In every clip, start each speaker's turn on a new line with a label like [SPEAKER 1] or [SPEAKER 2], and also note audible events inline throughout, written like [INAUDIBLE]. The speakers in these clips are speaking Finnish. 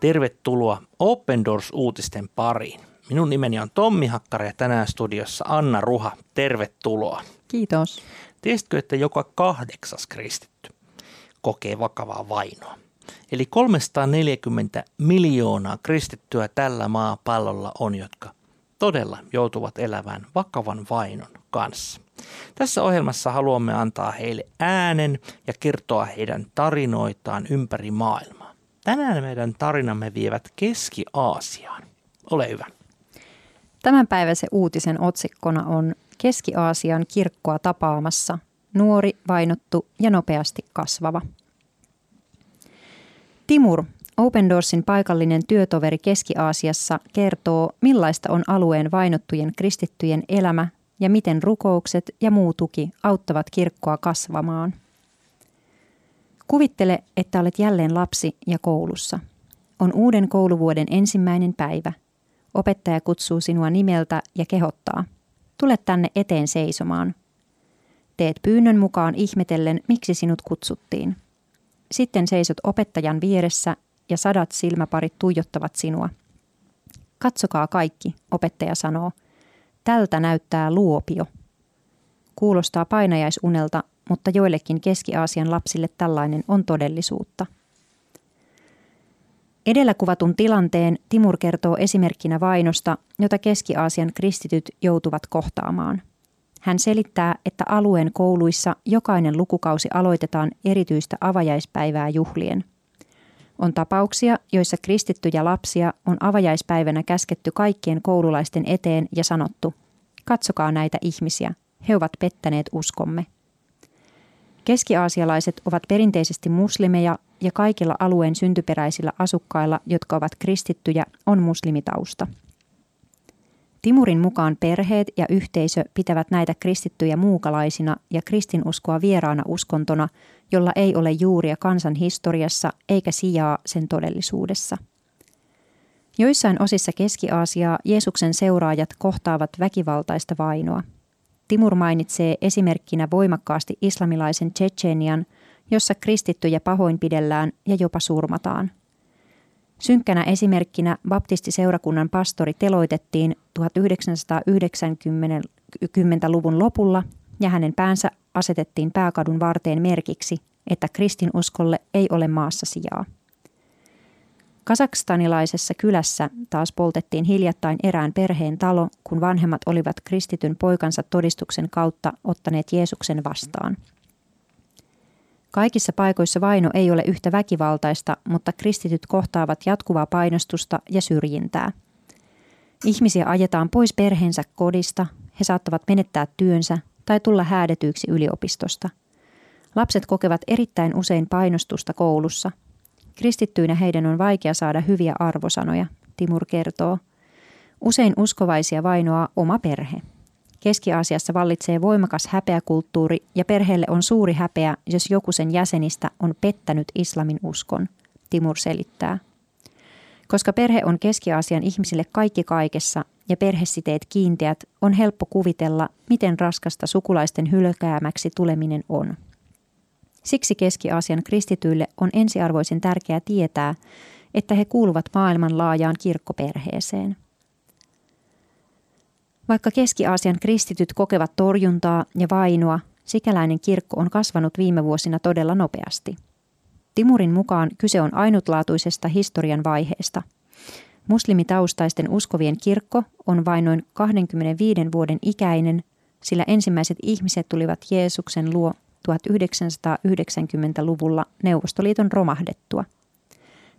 [SPEAKER 1] Tervetuloa Open Doors-uutisten pariin. Minun nimeni on Tommi Hakkari ja tänään studiossa Anna Ruha. Tervetuloa.
[SPEAKER 2] Kiitos.
[SPEAKER 1] Tiesitkö, että joka kahdeksas kristitty kokee vakavaa vainoa? Eli 340 miljoonaa kristittyä tällä maapallolla on, jotka todella joutuvat elämään vakavan vainon kanssa. Tässä ohjelmassa haluamme antaa heille äänen ja kertoa heidän tarinoitaan ympäri maailmaa. Tänään meidän tarinamme vievät Keski-Aasiaan. Ole hyvä.
[SPEAKER 2] Tämänpäiväisen uutisen otsikkona on Keski-Aasian kirkkoa tapaamassa nuori, vainottu ja nopeasti kasvava. Timur, Open Doorsin paikallinen työtoveri Keski-Aasiassa, kertoo, millaista on alueen vainottujen kristittyjen elämä ja miten rukoukset ja muu tuki auttavat kirkkoa kasvamaan. Kuvittele, että olet jälleen lapsi ja koulussa. On uuden kouluvuoden ensimmäinen päivä. Opettaja kutsuu sinua nimeltä ja kehottaa. Tule tänne eteen seisomaan. Teet pyynnön mukaan ihmetellen, miksi sinut kutsuttiin. Sitten seisot opettajan vieressä ja sadat silmäparit tuijottavat sinua. Katsokaa kaikki, opettaja sanoo – Tältä näyttää luopio. Kuulostaa painajaisunelta, mutta joillekin Keski-Aasian lapsille tällainen on todellisuutta. Edellä kuvatun tilanteen Timur kertoo esimerkkinä vainosta, jota Keski-Aasian kristityt joutuvat kohtaamaan. Hän selittää, että alueen kouluissa jokainen lukukausi aloitetaan erityistä avajaispäivää juhlien. On tapauksia, joissa kristittyjä lapsia on avajaispäivänä käsketty kaikkien koululaisten eteen ja sanottu, katsokaa näitä ihmisiä, he ovat pettäneet uskomme. Keski-aasialaiset ovat perinteisesti muslimeja ja kaikilla alueen syntyperäisillä asukkailla, jotka ovat kristittyjä, on muslimitausta. Timurin mukaan perheet ja yhteisö pitävät näitä kristittyjä muukalaisina ja kristinuskoa vieraana uskontona, jolla ei ole juuria kansan historiassa eikä sijaa sen todellisuudessa. Joissain osissa Keski-Aasiaa Jeesuksen seuraajat kohtaavat väkivaltaista vainoa. Timur mainitsee esimerkkinä voimakkaasti islamilaisen Tsetsenian, jossa kristittyjä pahoinpidellään ja jopa surmataan. Synkkänä esimerkkinä baptistiseurakunnan pastori teloitettiin 1990-luvun lopulla ja hänen päänsä asetettiin pääkadun varteen merkiksi, että kristinuskolle ei ole maassa sijaa. Kasakstanilaisessa kylässä taas poltettiin hiljattain erään perheen talo, kun vanhemmat olivat kristityn poikansa todistuksen kautta ottaneet Jeesuksen vastaan. Kaikissa paikoissa vaino ei ole yhtä väkivaltaista, mutta kristityt kohtaavat jatkuvaa painostusta ja syrjintää. Ihmisiä ajetaan pois perheensä kodista, he saattavat menettää työnsä tai tulla häädetyiksi yliopistosta. Lapset kokevat erittäin usein painostusta koulussa. Kristittyinä heidän on vaikea saada hyviä arvosanoja, Timur kertoo. Usein uskovaisia vainoaa oma perhe. Keski-Aasiassa vallitsee voimakas häpeäkulttuuri ja perheelle on suuri häpeä, jos joku sen jäsenistä on pettänyt islamin uskon, Timur selittää. Koska perhe on Keski-Aasian ihmisille kaikki kaikessa ja perhesiteet kiinteät, on helppo kuvitella, miten raskasta sukulaisten hylkäämäksi tuleminen on. Siksi Keski-Aasian kristityille on ensiarvoisen tärkeää tietää, että he kuuluvat maailmanlaajaan kirkkoperheeseen – vaikka Keski-Aasian kristityt kokevat torjuntaa ja vainoa, sikäläinen kirkko on kasvanut viime vuosina todella nopeasti. Timurin mukaan kyse on ainutlaatuisesta historian vaiheesta. Muslimitaustaisten uskovien kirkko on vain noin 25 vuoden ikäinen, sillä ensimmäiset ihmiset tulivat Jeesuksen luo 1990-luvulla Neuvostoliiton romahdettua.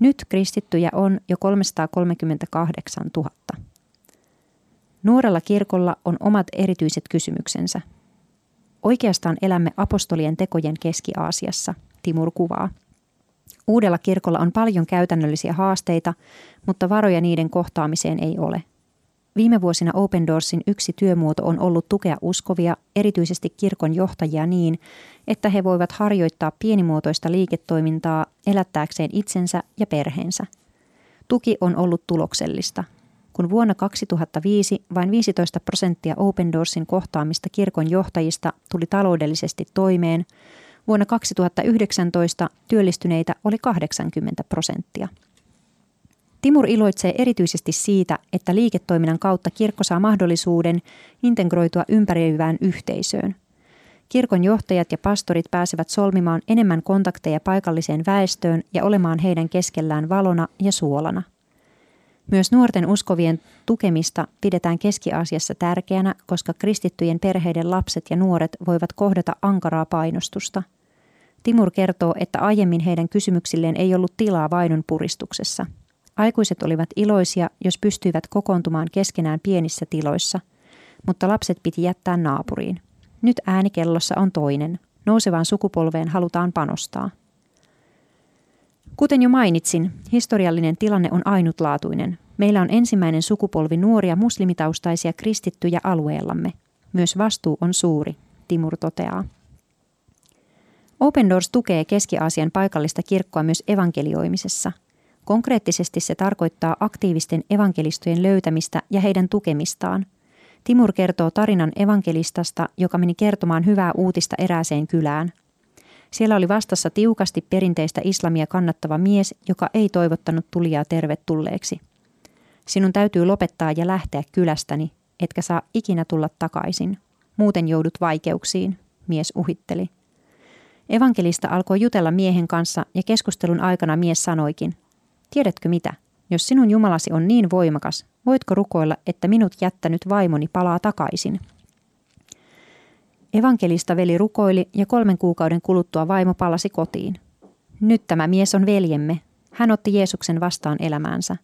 [SPEAKER 2] Nyt kristittyjä on jo 338 000. Nuorella kirkolla on omat erityiset kysymyksensä. Oikeastaan elämme apostolien tekojen Keski-Aasiassa, Timur kuvaa. Uudella kirkolla on paljon käytännöllisiä haasteita, mutta varoja niiden kohtaamiseen ei ole. Viime vuosina Open Doorsin yksi työmuoto on ollut tukea uskovia, erityisesti kirkon johtajia niin, että he voivat harjoittaa pienimuotoista liiketoimintaa elättääkseen itsensä ja perheensä. Tuki on ollut tuloksellista – kun vuonna 2005 vain 15 prosenttia Open Doorsin kohtaamista kirkon johtajista tuli taloudellisesti toimeen, vuonna 2019 työllistyneitä oli 80 prosenttia. Timur iloitsee erityisesti siitä, että liiketoiminnan kautta kirkko saa mahdollisuuden integroitua ympäröivään yhteisöön. Kirkon johtajat ja pastorit pääsevät solmimaan enemmän kontakteja paikalliseen väestöön ja olemaan heidän keskellään valona ja suolana. Myös nuorten uskovien tukemista pidetään Keski-Aasiassa tärkeänä, koska kristittyjen perheiden lapset ja nuoret voivat kohdata ankaraa painostusta. Timur kertoo, että aiemmin heidän kysymyksilleen ei ollut tilaa vainon puristuksessa – Aikuiset olivat iloisia, jos pystyivät kokoontumaan keskenään pienissä tiloissa, mutta lapset piti jättää naapuriin. Nyt äänikellossa on toinen. Nousevaan sukupolveen halutaan panostaa. Kuten jo mainitsin, historiallinen tilanne on ainutlaatuinen. Meillä on ensimmäinen sukupolvi nuoria muslimitaustaisia kristittyjä alueellamme. Myös vastuu on suuri, Timur toteaa. Open Doors tukee Keski-Aasian paikallista kirkkoa myös evankelioimisessa – Konkreettisesti se tarkoittaa aktiivisten evankelistojen löytämistä ja heidän tukemistaan. Timur kertoo tarinan evankelistasta, joka meni kertomaan hyvää uutista erääseen kylään. Siellä oli vastassa tiukasti perinteistä islamia kannattava mies, joka ei toivottanut tulijaa tervetulleeksi. Sinun täytyy lopettaa ja lähteä kylästäni, etkä saa ikinä tulla takaisin. Muuten joudut vaikeuksiin, mies uhitteli. Evankelista alkoi jutella miehen kanssa ja keskustelun aikana mies sanoikin, Tiedätkö mitä? Jos sinun Jumalasi on niin voimakas, voitko rukoilla, että minut jättänyt vaimoni palaa takaisin? Evankelista veli rukoili ja kolmen kuukauden kuluttua vaimo palasi kotiin. Nyt tämä mies on veljemme. Hän otti Jeesuksen vastaan elämäänsä.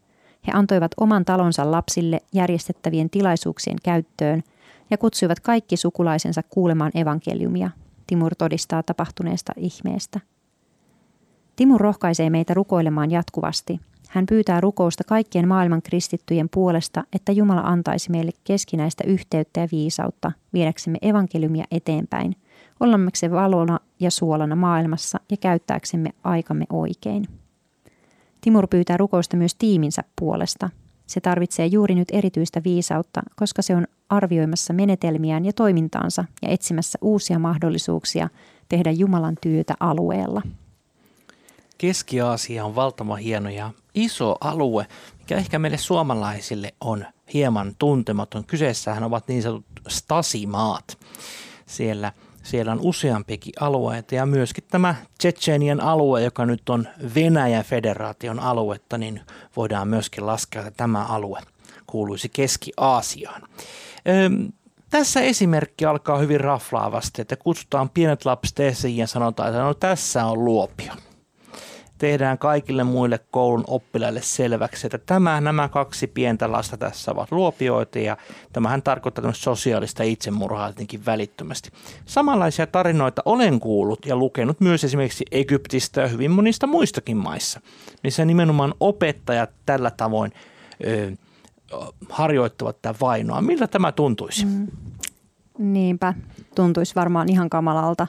[SPEAKER 2] He antoivat oman talonsa lapsille järjestettävien tilaisuuksien käyttöön ja kutsuivat kaikki sukulaisensa kuulemaan evankeliumia. Timur todistaa tapahtuneesta ihmeestä. Timur rohkaisee meitä rukoilemaan jatkuvasti. Hän pyytää rukousta kaikkien maailman kristittyjen puolesta, että Jumala antaisi meille keskinäistä yhteyttä ja viisautta viedäksemme evankeliumia eteenpäin, ollaksemme valona ja suolana maailmassa ja käyttääksemme aikamme oikein. Timur pyytää rukousta myös tiiminsä puolesta. Se tarvitsee juuri nyt erityistä viisautta, koska se on arvioimassa menetelmiään ja toimintaansa ja etsimässä uusia mahdollisuuksia tehdä Jumalan työtä alueella.
[SPEAKER 1] Keski-Aasia on valtavan hieno ja iso alue, mikä ehkä meille suomalaisille on hieman tuntematon. Kyseessähän ovat niin sanotut stasimaat. Siellä, siellä on useampikin alueita ja myöskin tämä Tsetsenian alue, joka nyt on Venäjän federaation aluetta, niin voidaan myöskin laskea, että tämä alue kuuluisi Keski-Aasiaan. Öm, tässä esimerkki alkaa hyvin raflaavasti, että kutsutaan pienet lapset esiin ja sanotaan, että no tässä on luopio tehdään kaikille muille koulun oppilaille selväksi, että tämä, nämä kaksi pientä lasta tässä ovat luopioita ja tämähän tarkoittaa sosiaalista itsemurhaa jotenkin välittömästi. Samanlaisia tarinoita olen kuullut ja lukenut myös esimerkiksi Egyptistä ja hyvin monista muistakin maissa, missä nimenomaan opettajat tällä tavoin ö, harjoittavat tätä vainoa. Miltä tämä tuntuisi? Mm.
[SPEAKER 2] Niinpä, tuntuisi varmaan ihan kamalalta.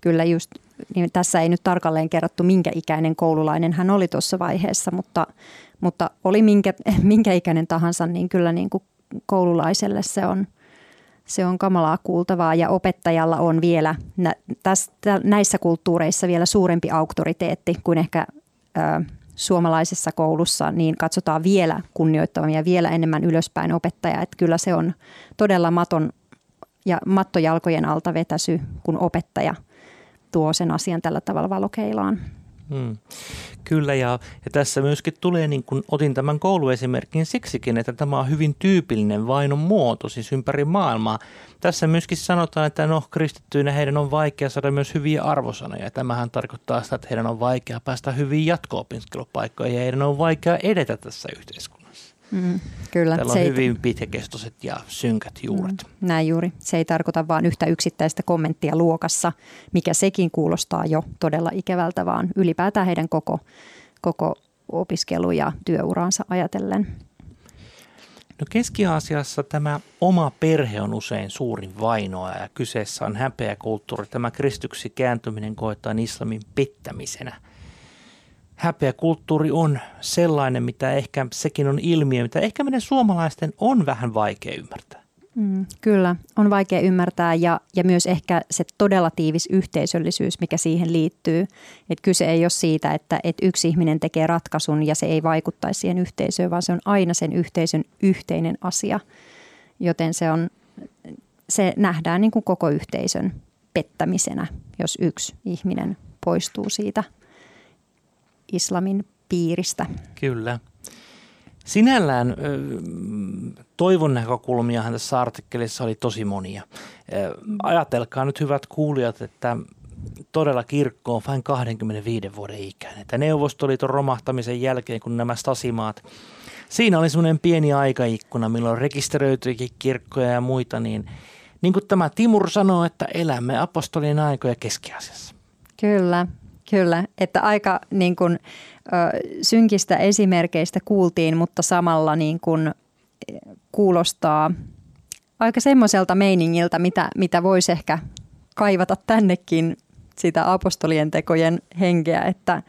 [SPEAKER 2] Kyllä just niin tässä ei nyt tarkalleen kerrottu, minkä ikäinen koululainen hän oli tuossa vaiheessa, mutta, mutta oli minkä, [LAUGHS] minkä ikäinen tahansa, niin kyllä niin kuin koululaiselle se on, se on kamalaa kuultavaa ja opettajalla on vielä nä, tästä, näissä kulttuureissa vielä suurempi auktoriteetti kuin ehkä ö, suomalaisessa koulussa, niin katsotaan vielä kunnioittavamia, vielä enemmän ylöspäin opettaja. Että kyllä se on todella maton ja mattojalkojen alta vetäsy, kun opettaja – tuo sen asian tällä tavalla valokeilaan. Hmm.
[SPEAKER 1] Kyllä ja, ja tässä myöskin tulee, niin kuin otin tämän kouluesimerkin siksikin, että tämä on hyvin tyypillinen vainon muoto siis ympäri maailmaa. Tässä myöskin sanotaan, että no kristittyinä heidän on vaikea saada myös hyviä arvosanoja. Tämähän tarkoittaa sitä, että heidän on vaikea päästä hyviin jatko-opiskelupaikkoihin ja heidän on vaikea edetä tässä yhteiskunnassa. Mm, kyllä. Täällä on se hyvin pitkäkestoiset ja synkät juuret.
[SPEAKER 2] Mm, näin juuri. Se ei tarkoita vain yhtä yksittäistä kommenttia luokassa, mikä sekin kuulostaa jo todella ikävältä, vaan ylipäätään heidän koko, koko opiskelu- ja työuraansa ajatellen.
[SPEAKER 1] No Keski-Aasiassa tämä oma perhe on usein suurin vainoa ja kyseessä on häpeä kulttuuri. Tämä kristyksi kääntyminen koetaan islamin pettämisenä – häpeä kulttuuri on sellainen, mitä ehkä sekin on ilmiö, mitä ehkä meidän suomalaisten on vähän vaikea ymmärtää.
[SPEAKER 2] Mm, kyllä, on vaikea ymmärtää ja, ja myös ehkä se todella tiivis yhteisöllisyys, mikä siihen liittyy. Et kyse ei ole siitä, että, että yksi ihminen tekee ratkaisun ja se ei vaikuttaisi siihen yhteisöön, vaan se on aina sen yhteisön yhteinen asia. Joten se, on, se nähdään niin kuin koko yhteisön pettämisenä, jos yksi ihminen poistuu siitä islamin piiristä.
[SPEAKER 1] Kyllä. Sinällään toivon näkökulmiahan tässä artikkelissa oli tosi monia. Ajatelkaa nyt hyvät kuulijat, että todella kirkko on vain 25 vuoden ikäinen. Että Neuvostoliiton romahtamisen jälkeen, kun nämä stasimaat, siinä oli semmoinen pieni aikaikkuna, milloin rekisteröityikin kirkkoja ja muita, niin niin kuin tämä Timur sanoo, että elämme apostolien aikoja keskiasiassa.
[SPEAKER 2] Kyllä, kyllä. Että aika niin kuin, synkistä esimerkkeistä kuultiin, mutta samalla niin kuin kuulostaa aika semmoiselta meiningiltä, mitä, mitä voisi ehkä kaivata tännekin sitä apostolien tekojen henkeä, että,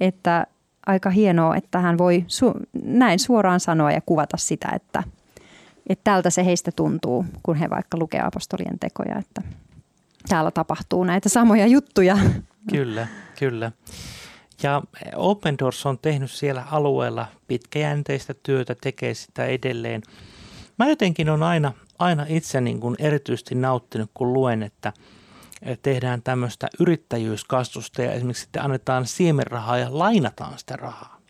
[SPEAKER 2] että aika hienoa, että hän voi su- näin suoraan sanoa ja kuvata sitä, että, että tältä se heistä tuntuu, kun he vaikka lukee apostolien tekoja, että täällä tapahtuu näitä samoja juttuja.
[SPEAKER 1] Kyllä, kyllä. Ja Open Doors on tehnyt siellä alueella pitkäjänteistä työtä, tekee sitä edelleen. Mä jotenkin on aina, aina itse niin kuin erityisesti nauttinut, kun luen, että tehdään tämmöistä yrittäjyyskastusta ja esimerkiksi sitten annetaan siemenrahaa ja lainataan sitä rahaa.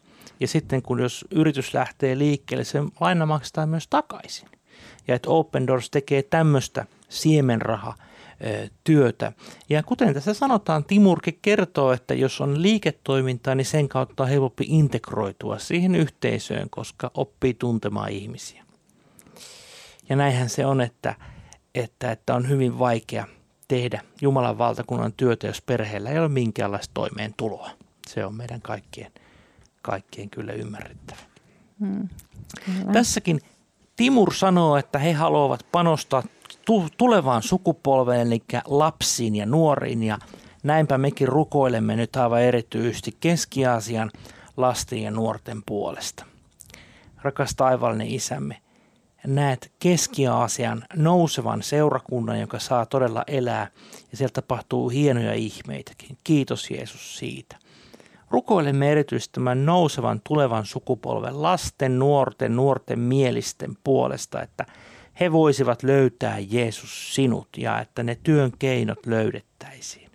[SPEAKER 1] Ja sitten kun jos yritys lähtee liikkeelle, se laina maksetaan myös takaisin. Ja että Open Doors tekee tämmöistä siemenraha työtä. Ja kuten tässä sanotaan, Timurki kertoo, että jos on liiketoimintaa, niin sen kautta on helpompi integroitua siihen yhteisöön, koska oppii tuntemaan ihmisiä. Ja näinhän se on, että, että, että on hyvin vaikea tehdä Jumalan valtakunnan työtä, jos perheellä ei ole minkäänlaista toimeentuloa. Se on meidän kaikkien, kaikkien kyllä ymmärrettävä. Hmm, Tässäkin Timur sanoo, että he haluavat panostaa tulevaan sukupolveen, eli lapsiin ja nuoriin. Ja näinpä mekin rukoilemme nyt aivan erityisesti Keski-Aasian lasten ja nuorten puolesta. Rakas taivallinen isämme, näet Keski-Aasian nousevan seurakunnan, joka saa todella elää ja sieltä tapahtuu hienoja ihmeitäkin. Kiitos Jeesus siitä. Rukoilemme erityisesti tämän nousevan tulevan sukupolven lasten, nuorten, nuorten mielisten puolesta, että – he voisivat löytää Jeesus sinut ja että ne työn keinot löydettäisiin.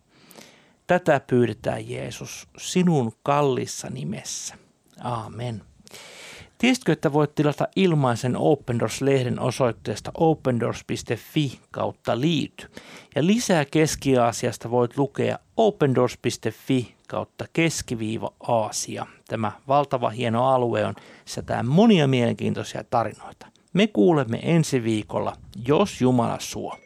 [SPEAKER 1] Tätä pyydetään Jeesus sinun kallissa nimessä. Aamen. Tiesitkö, että voit tilata ilmaisen Open Doors-lehden osoitteesta opendoors.fi kautta liity. Ja lisää Keski-Aasiasta voit lukea opendoors.fi kautta keskiviiva Aasia. Tämä valtava hieno alue on sisältää monia mielenkiintoisia tarinoita. Me kuulemme ensi viikolla, jos Jumala suo.